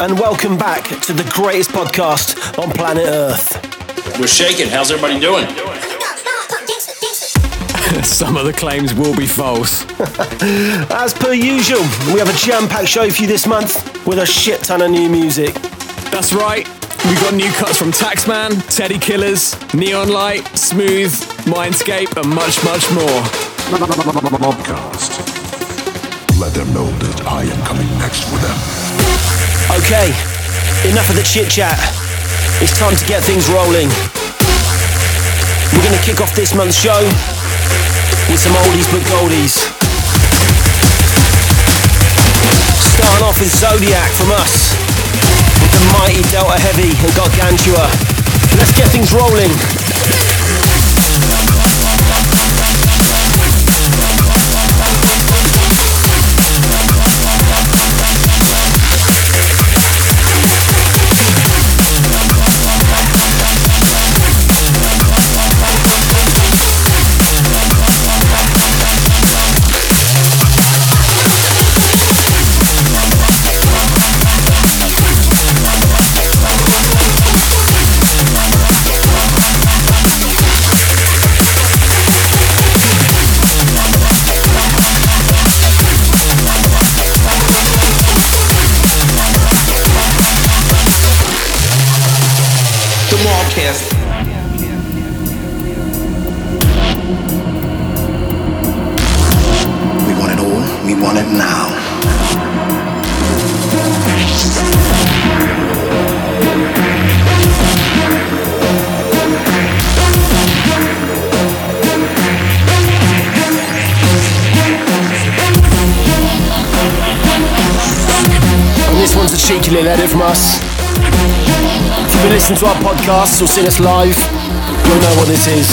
and welcome back to the greatest podcast on planet Earth. We're shaking. How's everybody doing? Some of the claims will be false. As per usual, we have a jam packed show for you this month with a shit ton of new music. That's right. We've got new cuts from Taxman, Teddy Killers, Neonlight, Smooth, Mindscape, and much, much more. Mobcast. Let them know that I am coming next for them. Okay, enough of the chit chat. It's time to get things rolling. We're to kick off this month's show with some oldies but goldies. Starting off with Zodiac from us, with the mighty Delta Heavy and Gargantua. Let's get things rolling. Podcasts or seen us live, you'll know what this is.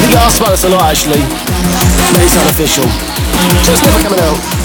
We get asked about this a lot actually, it's unofficial. Just never coming out.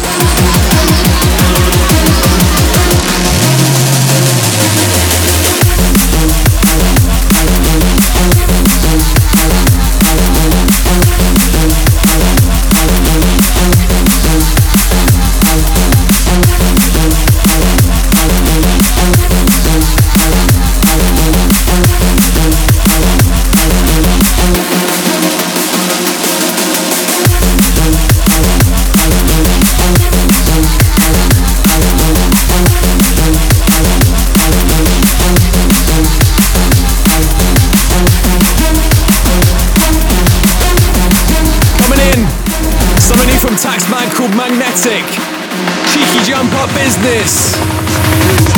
Magnetic. Cheeky jump up business.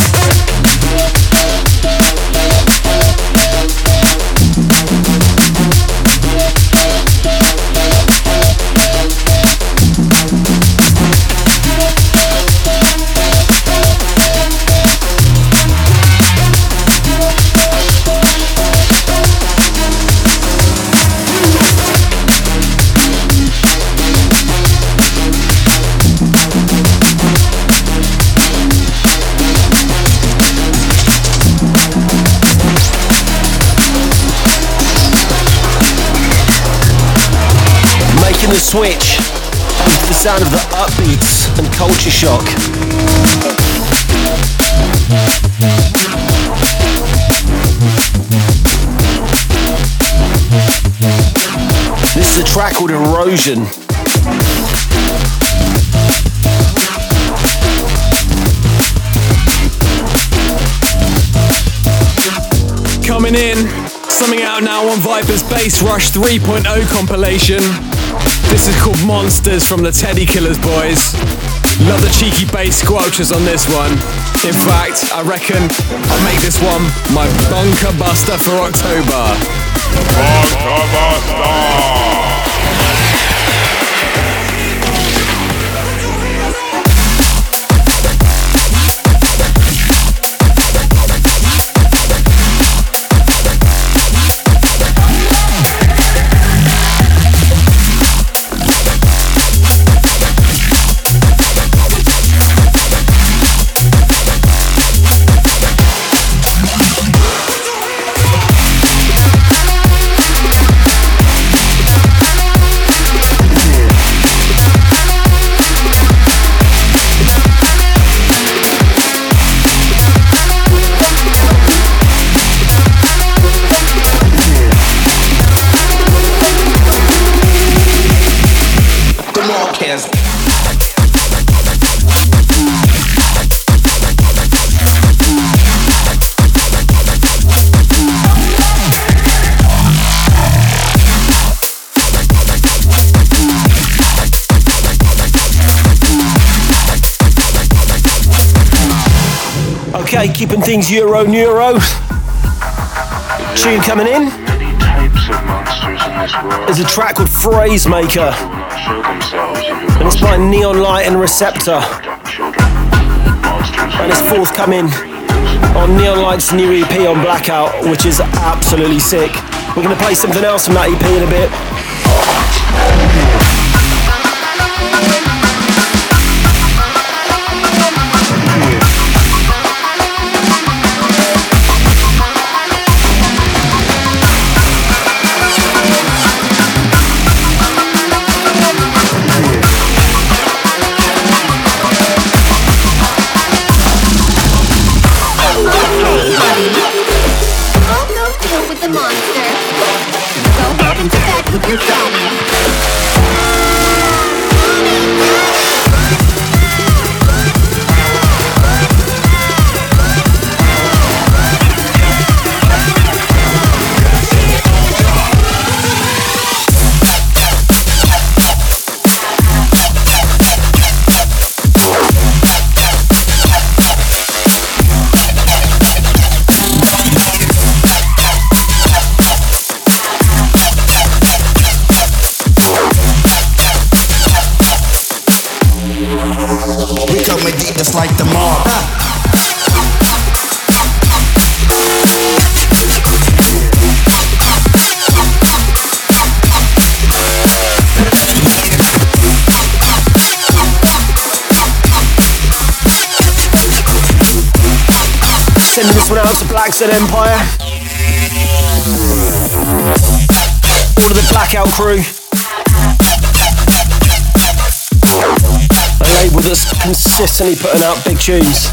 Switch into the sound of the upbeats and culture shock. This is a track called Erosion. Coming in, something out now on Viper's Bass Rush 3.0 compilation. This is called Monsters from the Teddy Killers boys. Love the cheeky bass squelchers on this one. In fact, I reckon I'll make this one my bunker buster for October. Bunker Buster! Things Euro Neuro. Tune coming in. There's a track called Phrase Maker, and it's by Neonlight and Receptor, and it's forthcoming on Neonlight's new EP on Blackout, which is absolutely sick. We're gonna play something else from that EP in a bit. Consistently putting out big tunes.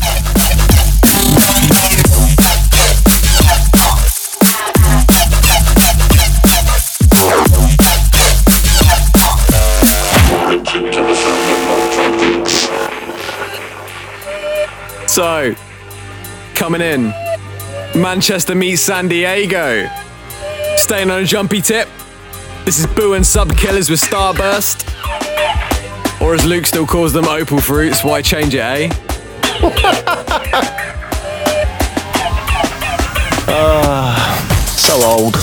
So, coming in, Manchester meets San Diego. Staying on a jumpy tip, this is Bou and Sub Killers with Starburst. Or as Luke still calls them, opal fruits. Why change it, eh? uh, so old.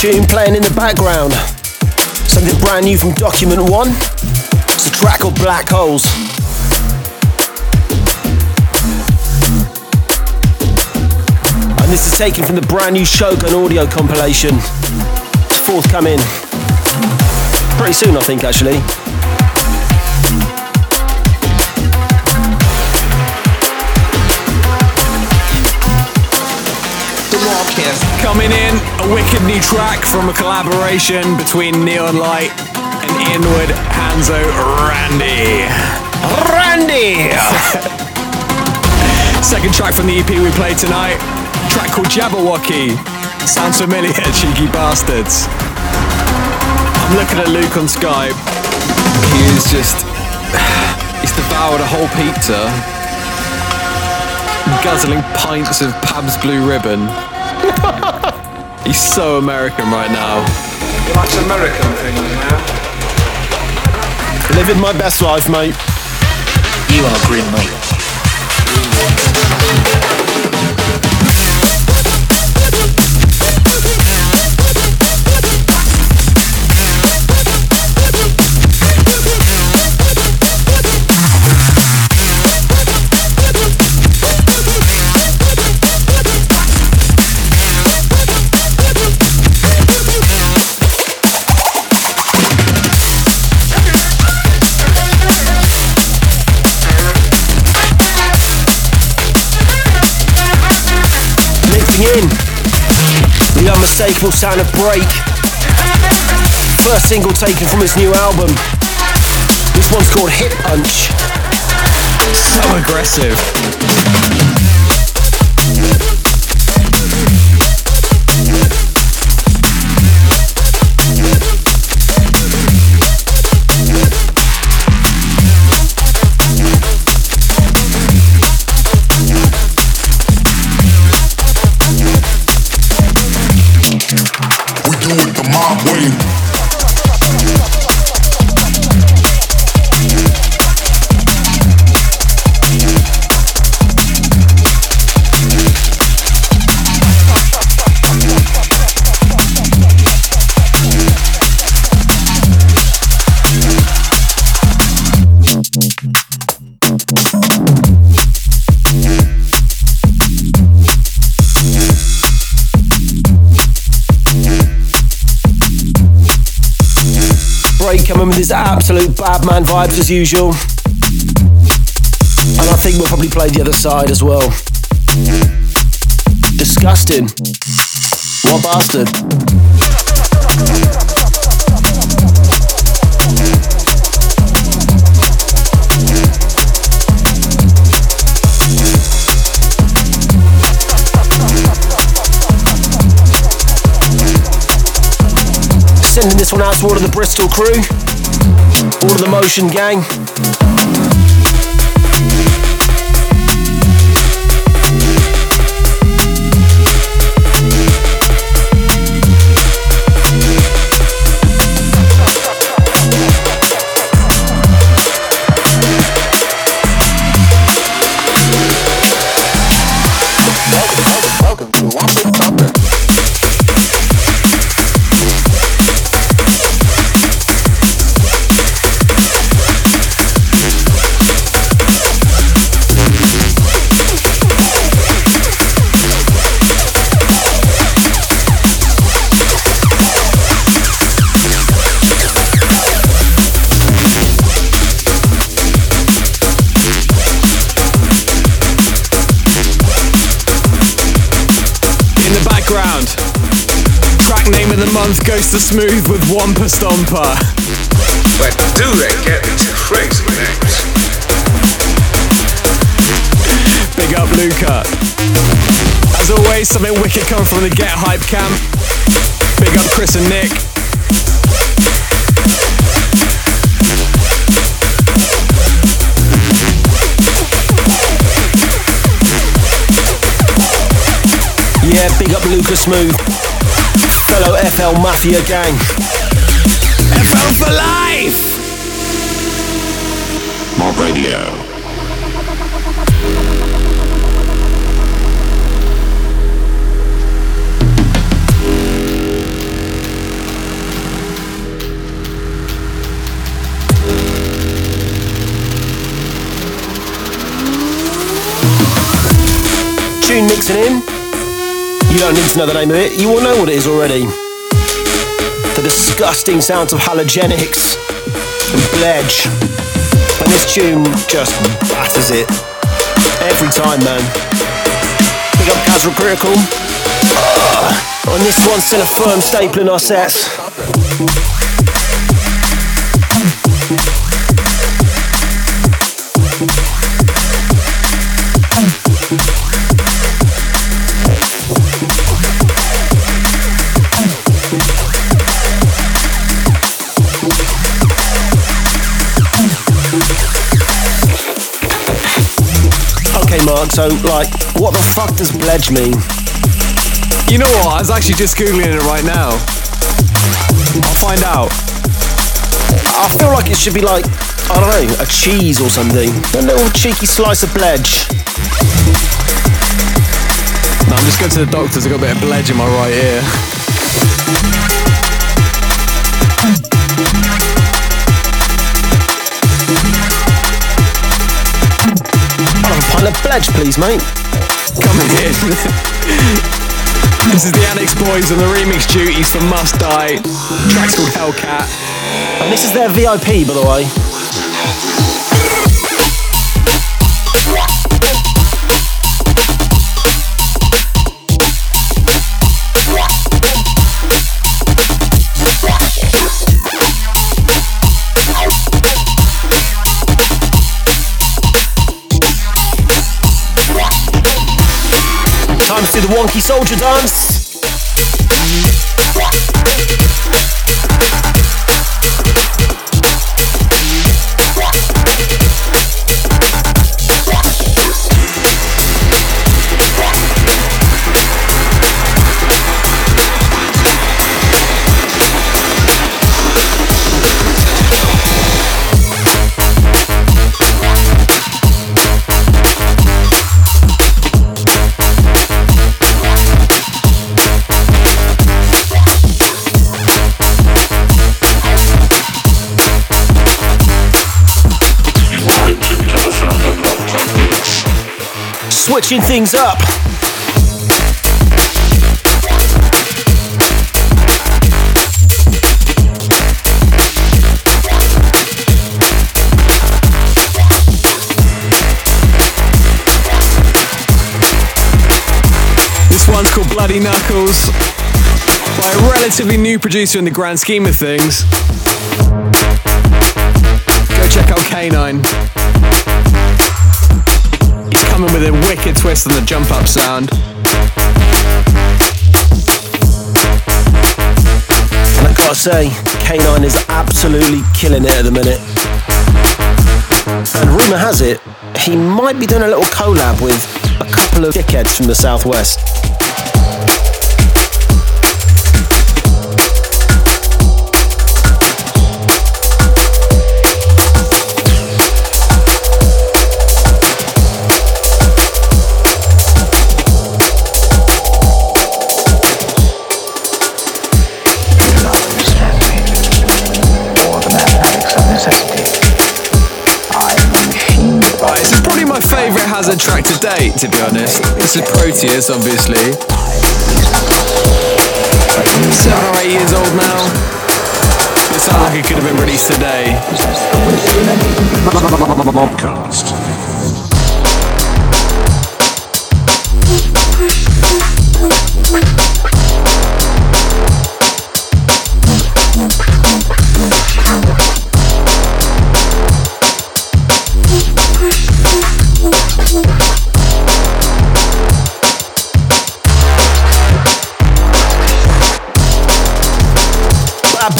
Tune playing in the background. Something brand new from Document One. It's a track called Black Holes. And this is taken from the brand new Shogun audio compilation. It's forthcoming pretty soon, I think, actually. Coming in, a wicked new track from a collaboration between Neonlight and Inward Hanzo Randy. Randy! Second track from the EP we played tonight, track called Jabberwocky. Sounds familiar, cheeky bastards. I'm looking at Luke on Skype. He is just. He's devoured a whole pizza, guzzling pints of Pabst Blue Ribbon. He's so American right now. Likes American things now. Living my best life, mate. You are green mate. Unmistakable sound of Break. First single taken from his new album. This one's called Hip Punch. So aggressive. Coming with his absolute bad man vibes as usual. And I think we'll probably play the other side as well. Disgusting. What bastard. Sending this one out to all of the Bristol crew, all of the Motion gang. Of the goes to Smooth with Wampa Stomper. Where do they get these crazy names? Big up Luca. As always, something wicked coming from the Get Hype camp. Big up Chris and Nick. Yeah, big up Lucas Smooth fellow FL Mafia gang. FL for life! Mob Radio. tune mixing in you don't need to know the name of it, you all know what it is already. The disgusting sounds of Halogenix and Bledge. And this tune just batters it. Every time, man. Big up Casual Critical. Ah, and this one, still a firm staple in our sets. Okay, Mark, so, like, what the fuck does Bledge mean? You know what? I was actually just googling it right now. I'll find out. I feel like it should be like, I don't know, a cheese or something. A little cheeky slice of Bledge. No, I'm just going to the doctors. I got a bit of bledge in my right ear. Bledge, please, mate. Coming in. this is the Annix Boys and the remix duties for Must Die. Track's called Hellcat. And this is their VIP, by the way. Soldier dance. Switching things up. This one's called Bloody Knuckles by a relatively new producer in the grand scheme of things. Go check out Kanine. Wicked twist on the jump up sound. And I gotta say, Kanine is absolutely killing it at the minute. And rumour has it, he might be doing a little collab with a couple of dickheads from the southwest. Track to be honest. This is Proteus, obviously. Seven or eight years old now. It sounds like it could have been released today. Mobcast.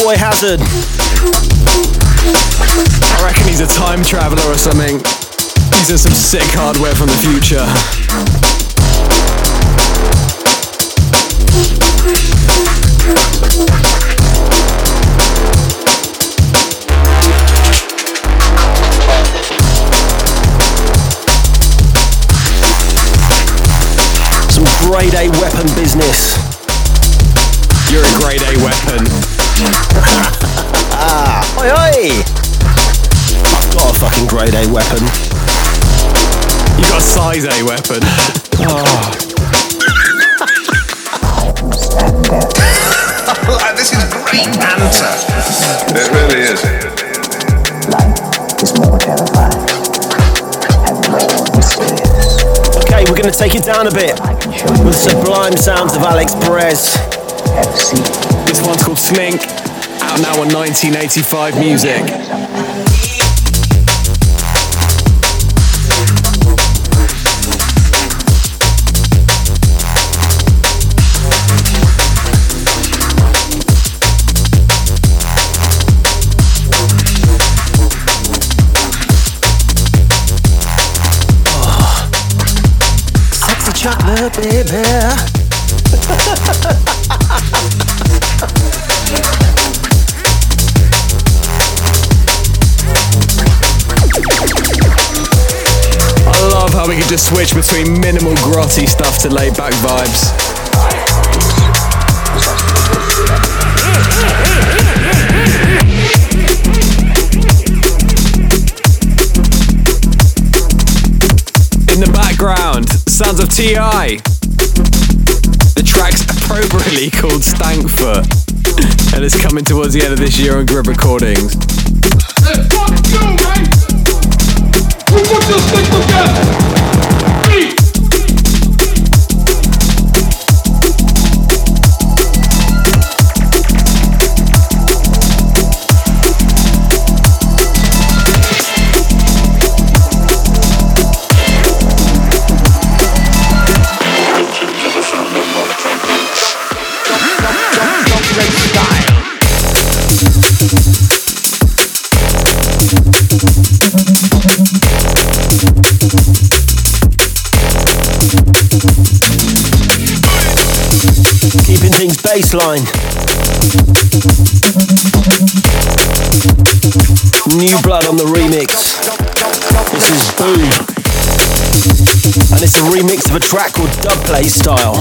Boy Hazard. I reckon he's a time traveller or something. Using some sick hardware from the future. grade A weapon. You got a size A weapon. oh. this is great banter. It really is. Life is more terrifying. Okay, we're going to take it down a bit with sublime sounds of Alix Perez. This one's called Slink, out now on 1985 music. I love how we can just switch between minimal grotty stuff to laid back vibes. In the background, sounds of T.I. Appropriately called Stankfoot, and it's coming towards the end of this year on Grip Recordings. Fuck you, together? Baseline. New blood on the remix. This is Boom. And it's a remix of a track called Dubplay Style.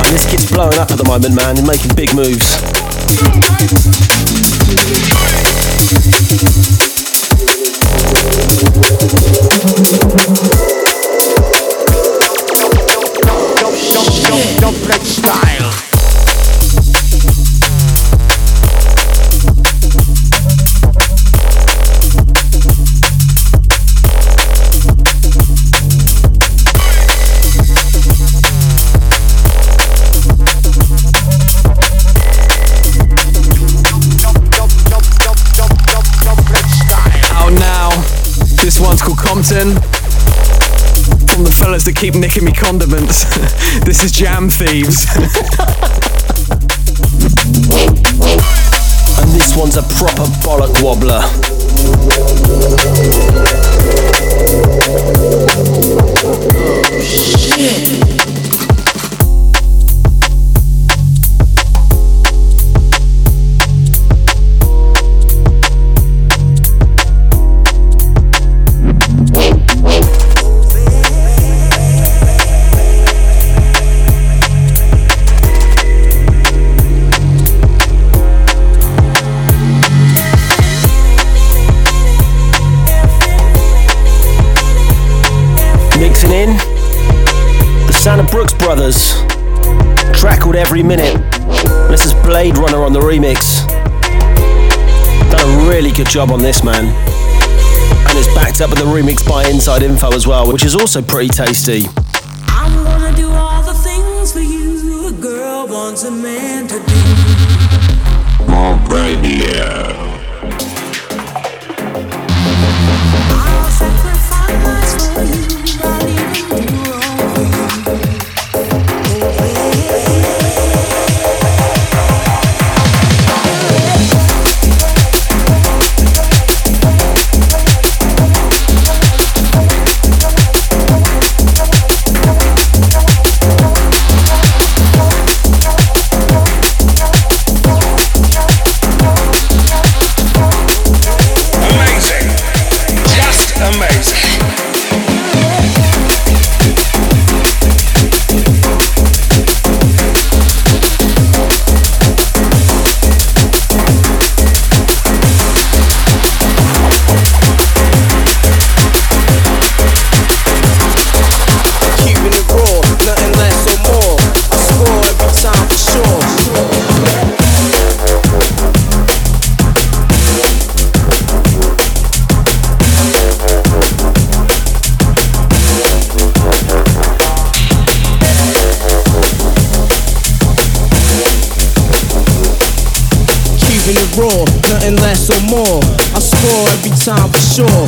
And this kid's blowing up at the moment, man, and making big moves. style. Out now. This one's called Compton. Fellas that keep nicking me condiments. this is Jam Thieves. And this one's a proper bollock wobbler. Every Minute. This is Blade Runner on the remix. Done a really good job on this, man. And it's backed up with a remix by Inside Info as well, which is also pretty tasty. I'm gonna do all the things for you a girl wants a man to do. Mob Radio. Nothing less or more. I score every time for sure.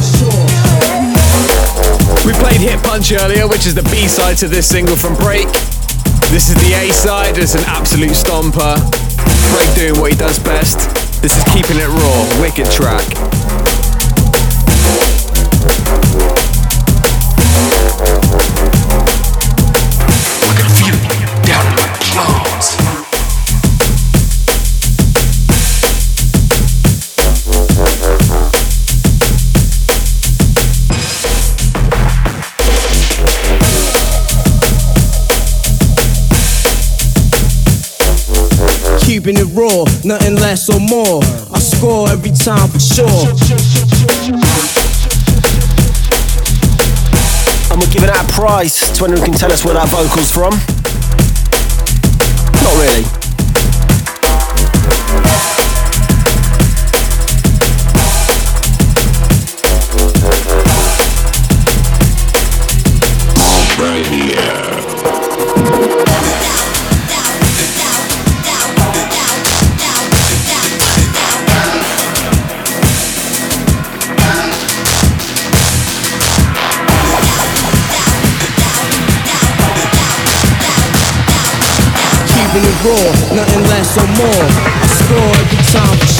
We played Hit Punch earlier, which is the B side to this single from Break. This is the A side, it's an absolute stomper. Break doing what he does best. This is Keeping It Raw, wicked track. Keeping it raw, nothing less or more. I score every time for sure. And we're giving out a prize to anyone who can tell us where that vocal's from. Not really. Raw, nothing less or more. Score every time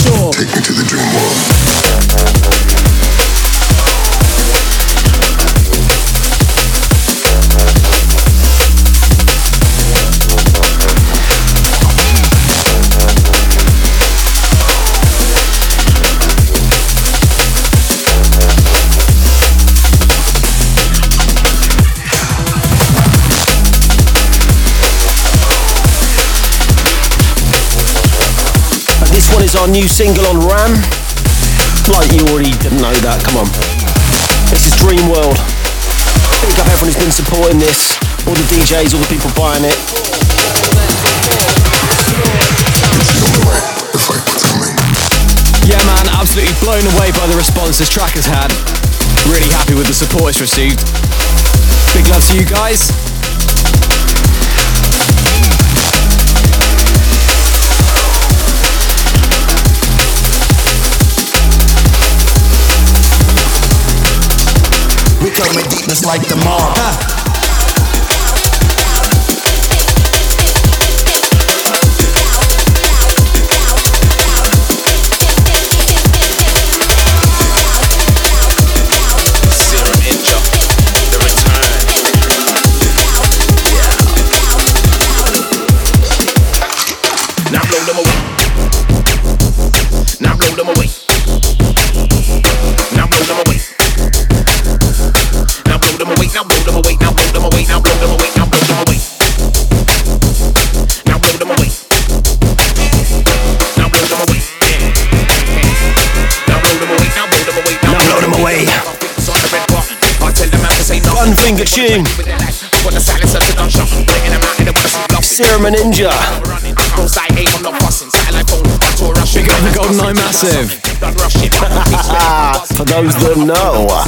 our new single on Ram. Like you already didn't know that, come on. This is Dream World. Big up everyone who's been supporting this. All the DJs, all the people buying it. Yeah, man, absolutely blown away by the response this track has had. Really happy with the support it's received. Big love to you guys. cover my deepness like the mar. Huh? Fussing. Satellite phone, to a rush. Big up the Golden Eye Massive. For those that know.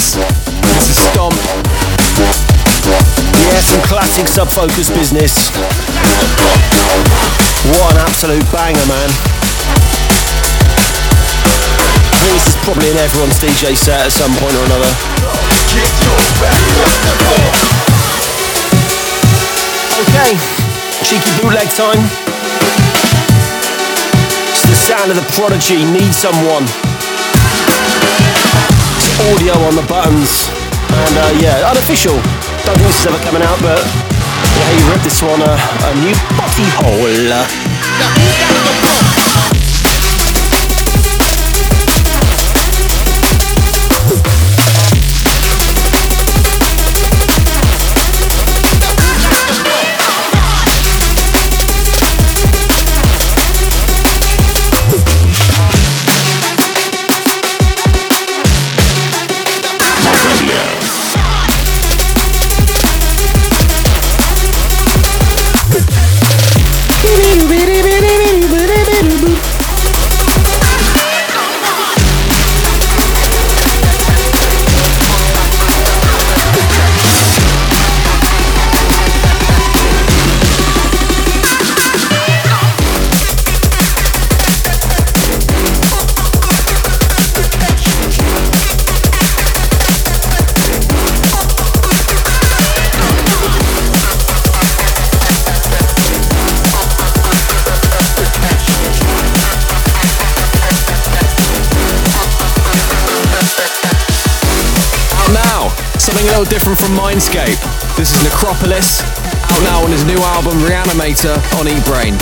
Subfocus. This is Stomp. Yeah, some classic sub-focus business. What an absolute banger, man. This is probably in everyone's DJ set at some point or another. Okay, cheeky bootleg time. It's the sound of the prodigy, need someone. Audio on the buttons. And uh, yeah, unofficial. Don't think this is ever coming out, but yeah, you read this one, uh, a new body hole. Different from Mindscape. This is Necropolis, out now on his new album Reanimator on Eatbrain.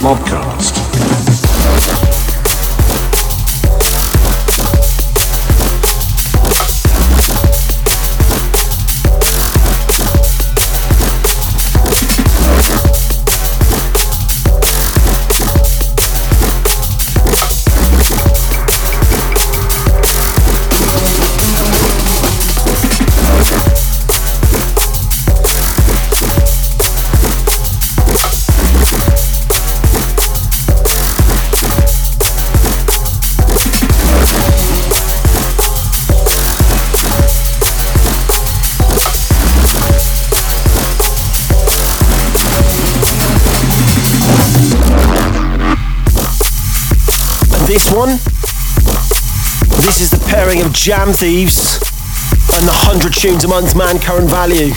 Mobcast. Jam Thieves and the 100 tunes a month man current value.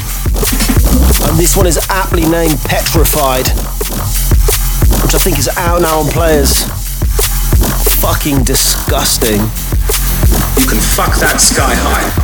And this one is aptly named Petrified, which I think is out now on Playaz. Fucking disgusting. You can fuck that sky high.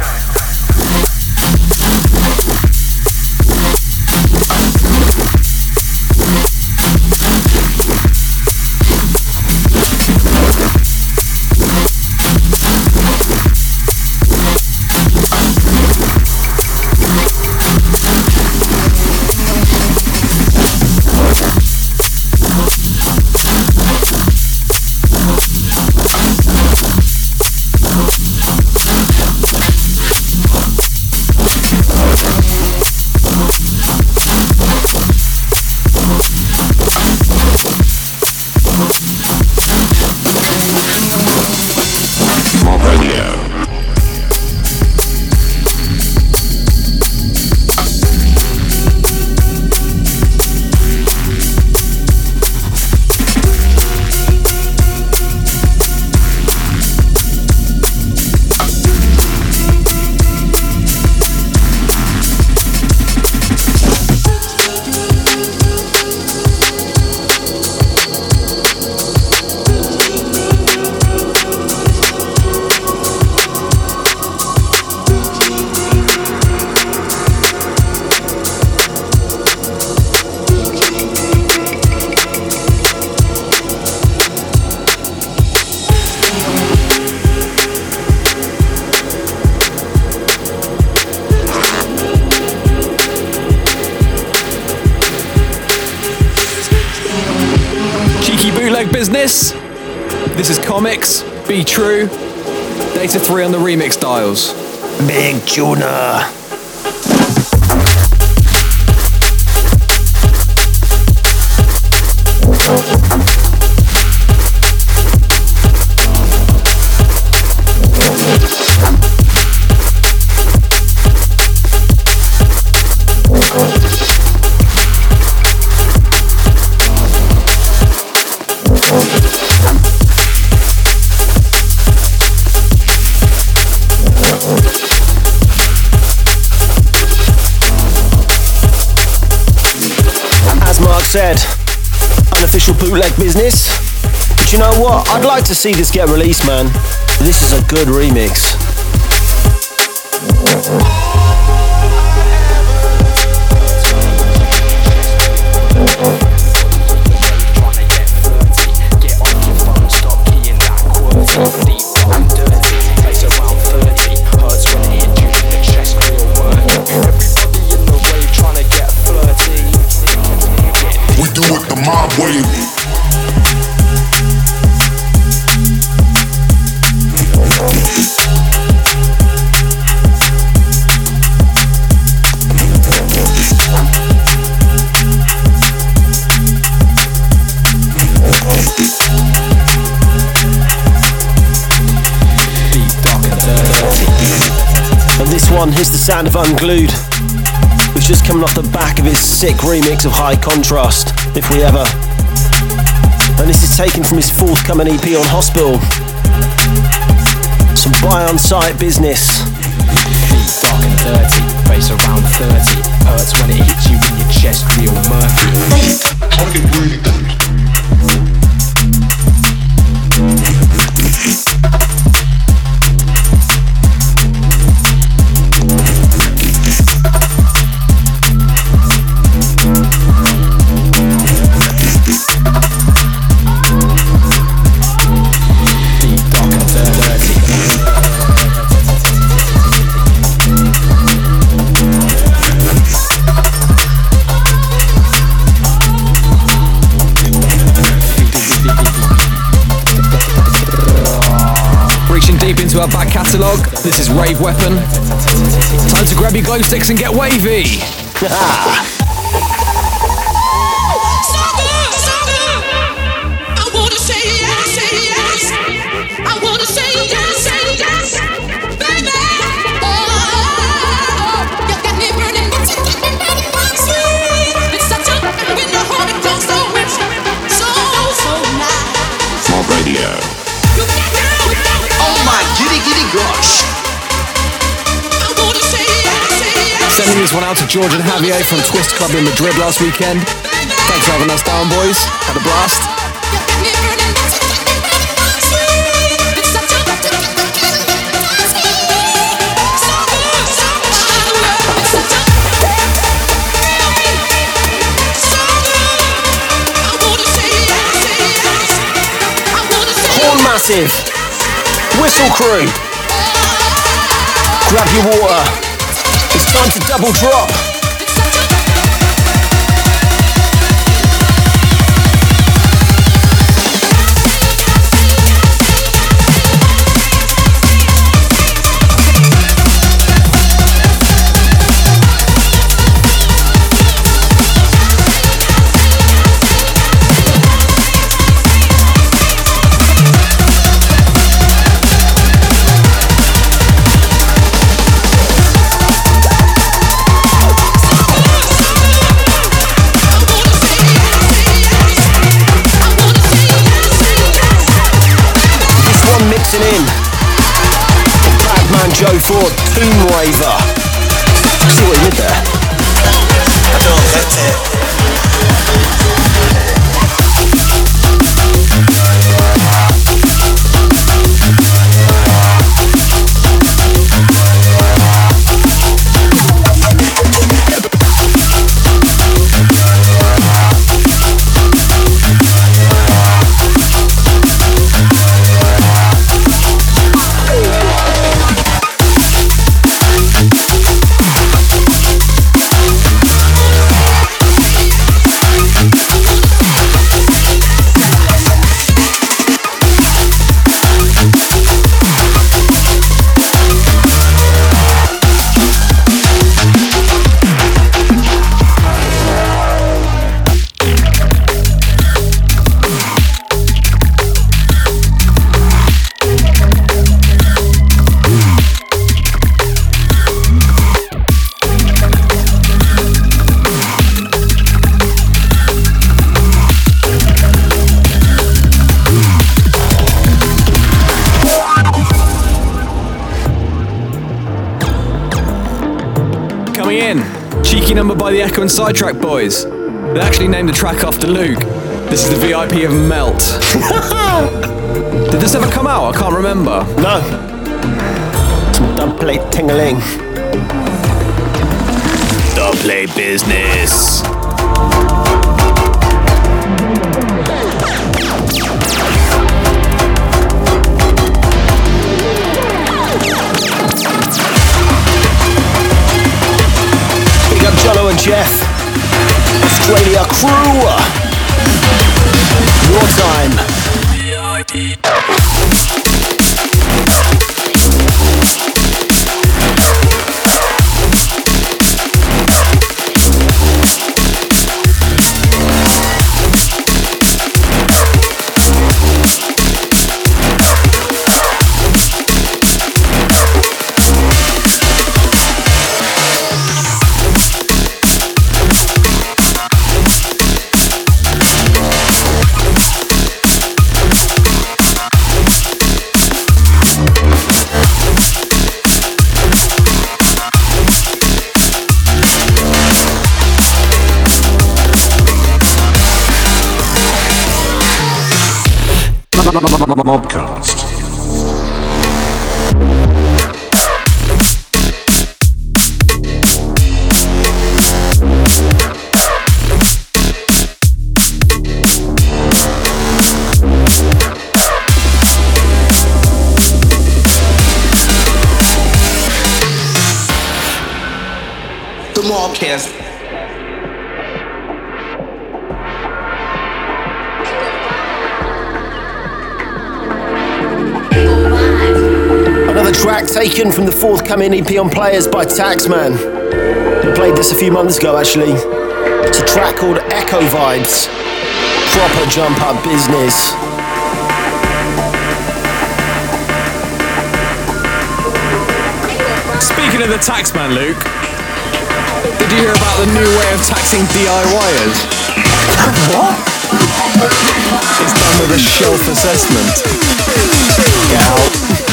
Data 3 on the remix dials. Big tuna. Said, unofficial bootleg business. But you know what? I'd like to see this get released, man. This is a good remix. Sound of Unglued, which just coming off the back of his sick remix of High Contrast, if we ever. And this is taken from his forthcoming EP on Hospital. Some buy on site business. dark and dirty, face around 30. Hurts when it hits you in your chest, real murky. Into our back catalogue, this is Rave Weapon. Time to grab your glow sticks and get wavy. Sending this one out to George and Javier from Twist Club in Madrid last weekend. Thanks for having us down, boys. Had a blast. Massive. Whistle Crew. Grab your water. It's time to double drop. Ford Tomb Raver. The Ekko and Sidetrack boys. They actually named the track after Luke. This is the VIP of Melt. Did this ever come out? I can't remember. No. Some dubplate tingling. Dubplate business. Jeff. Australia crew. Your time. Mobcast. Taken from the forthcoming EP on Playaz by Taxman. We played this a few months ago actually. It's a track called Echo Vibes. Proper jump up business. Speaking of the taxman, Luke, did you hear about the new way of taxing DIYers? what? It's done with a shelf assessment. Get out.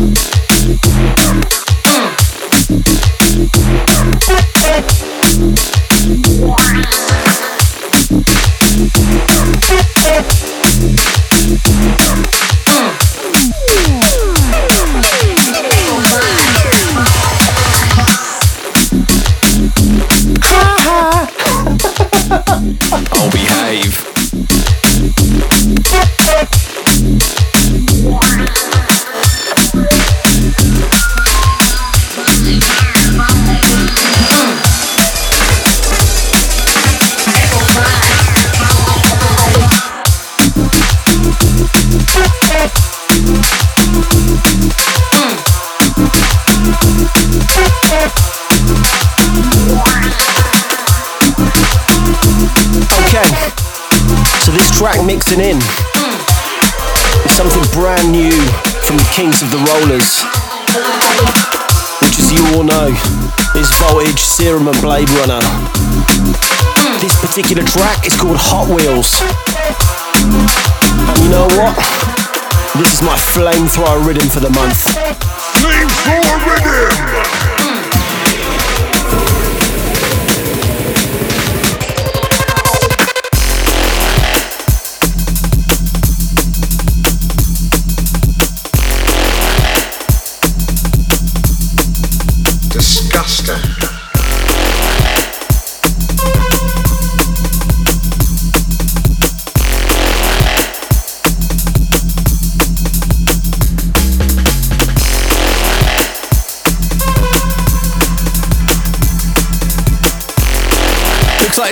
I'll track mixing in is something brand new from the Kings of the Rollers, which, as you all know, is Voltage, Serum, and Bladerunner. This particular track is called Hot Wheels, and you know what? This is my flamethrower rhythm for the month. Flamethrower rhythm!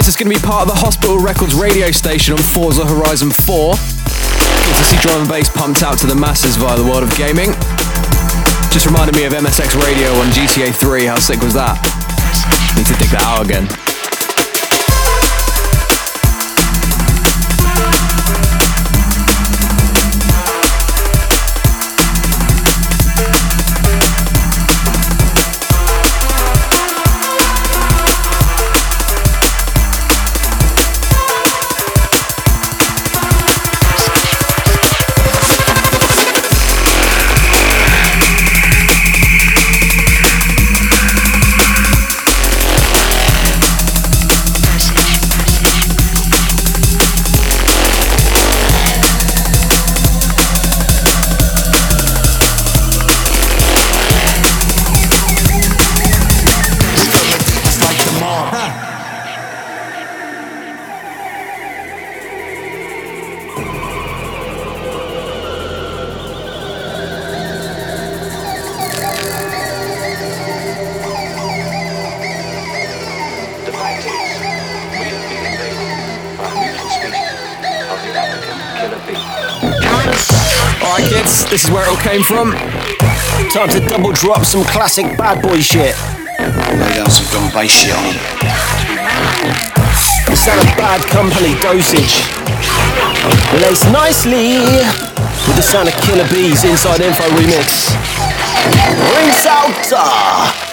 Is going to be part of the Hospital Records radio station on Forza Horizon 4. Good to see drum and bass pumped out to the masses via the world of gaming. Just reminded me of MSX Radio on GTA 3. How sick was that? Need to dig that out again. Came from. Time to double drop some classic bad boy shit. Lay down some drum bass shit on it. The sound of bad company dosage. Laced nicely with the sound of Killer Bees Inside Info remix. Rinse out. Uh,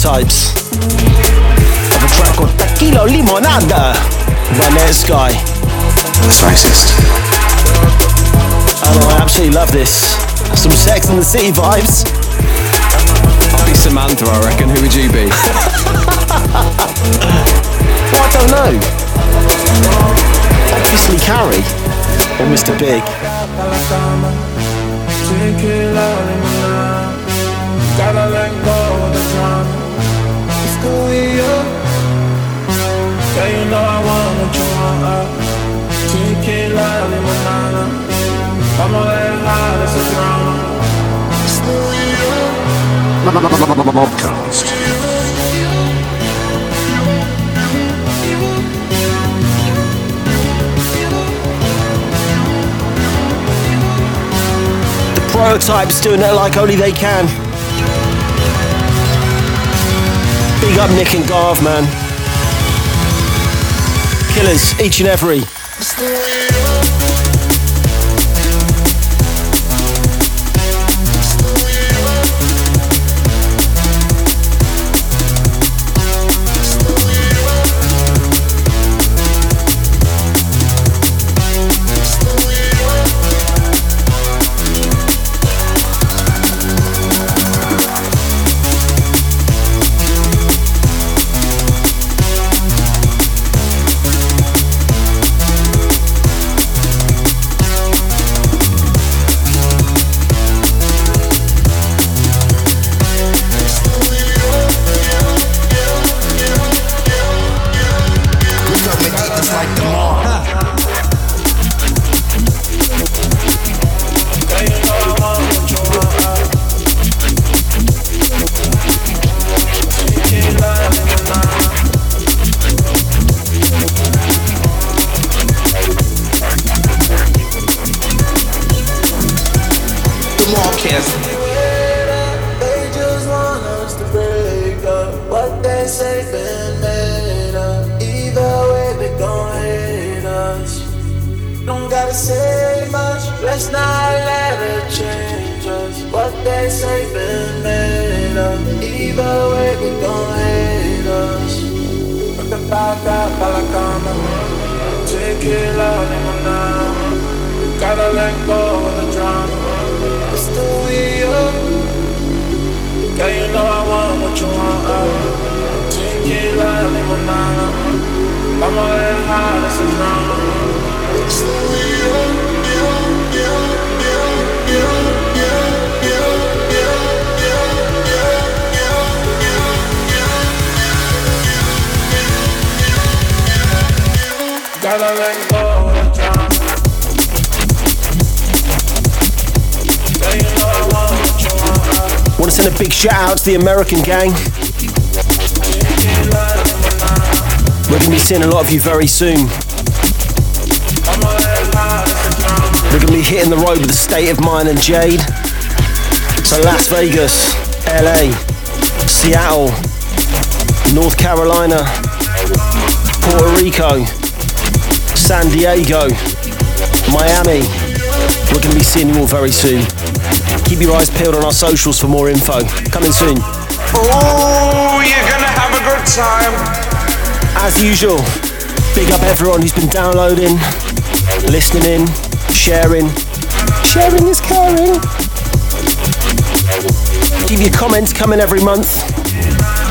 Prototypes of a track called Tequila Limonada by Netsky. That's racist. Oh, I absolutely love this. Some Sex in the City vibes. I'll be Samantha, I reckon. Who would you be? Well, I don't know. Obviously Carrie or Mr. Big. Gotta let go Mobcast. The Prototypes doing it like only they can. Big up Nick and Garv, man. Killers, each and every. Let go of the drama. It's the up. Girl, you know I want what you want. Uh. Tequila, limonada. I'ma let high, that's a drama. It's the. Yeah, yeah, yeah, yeah, yeah, yeah, yeah, yeah, yeah, Gotta let go want. To send a big shout out to the American gang. We're going to be seeing a lot of you very soon. We're going to be hitting the road with the State of Mind and Jade. So Las Vegas, LA, Seattle, North Carolina, Puerto Rico, San Diego, Miami. We're going to be seeing you all very soon. Keep your eyes peeled on our socials for more info. Coming soon. Oh, you're gonna have a good time. As usual, big up everyone who's been downloading, listening in, sharing. Sharing is caring. Keep your comments coming every month.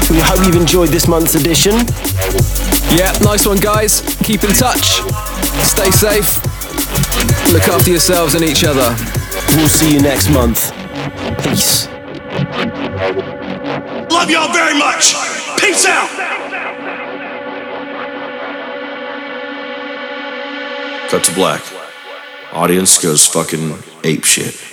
We hope you've enjoyed this month's edition. Yeah, nice one, guys. Keep in touch. Stay safe. Look after yourselves and each other. We'll see you next month. Peace. Love y'all very much. Peace out. Cut to black. Audience goes fucking ape shit.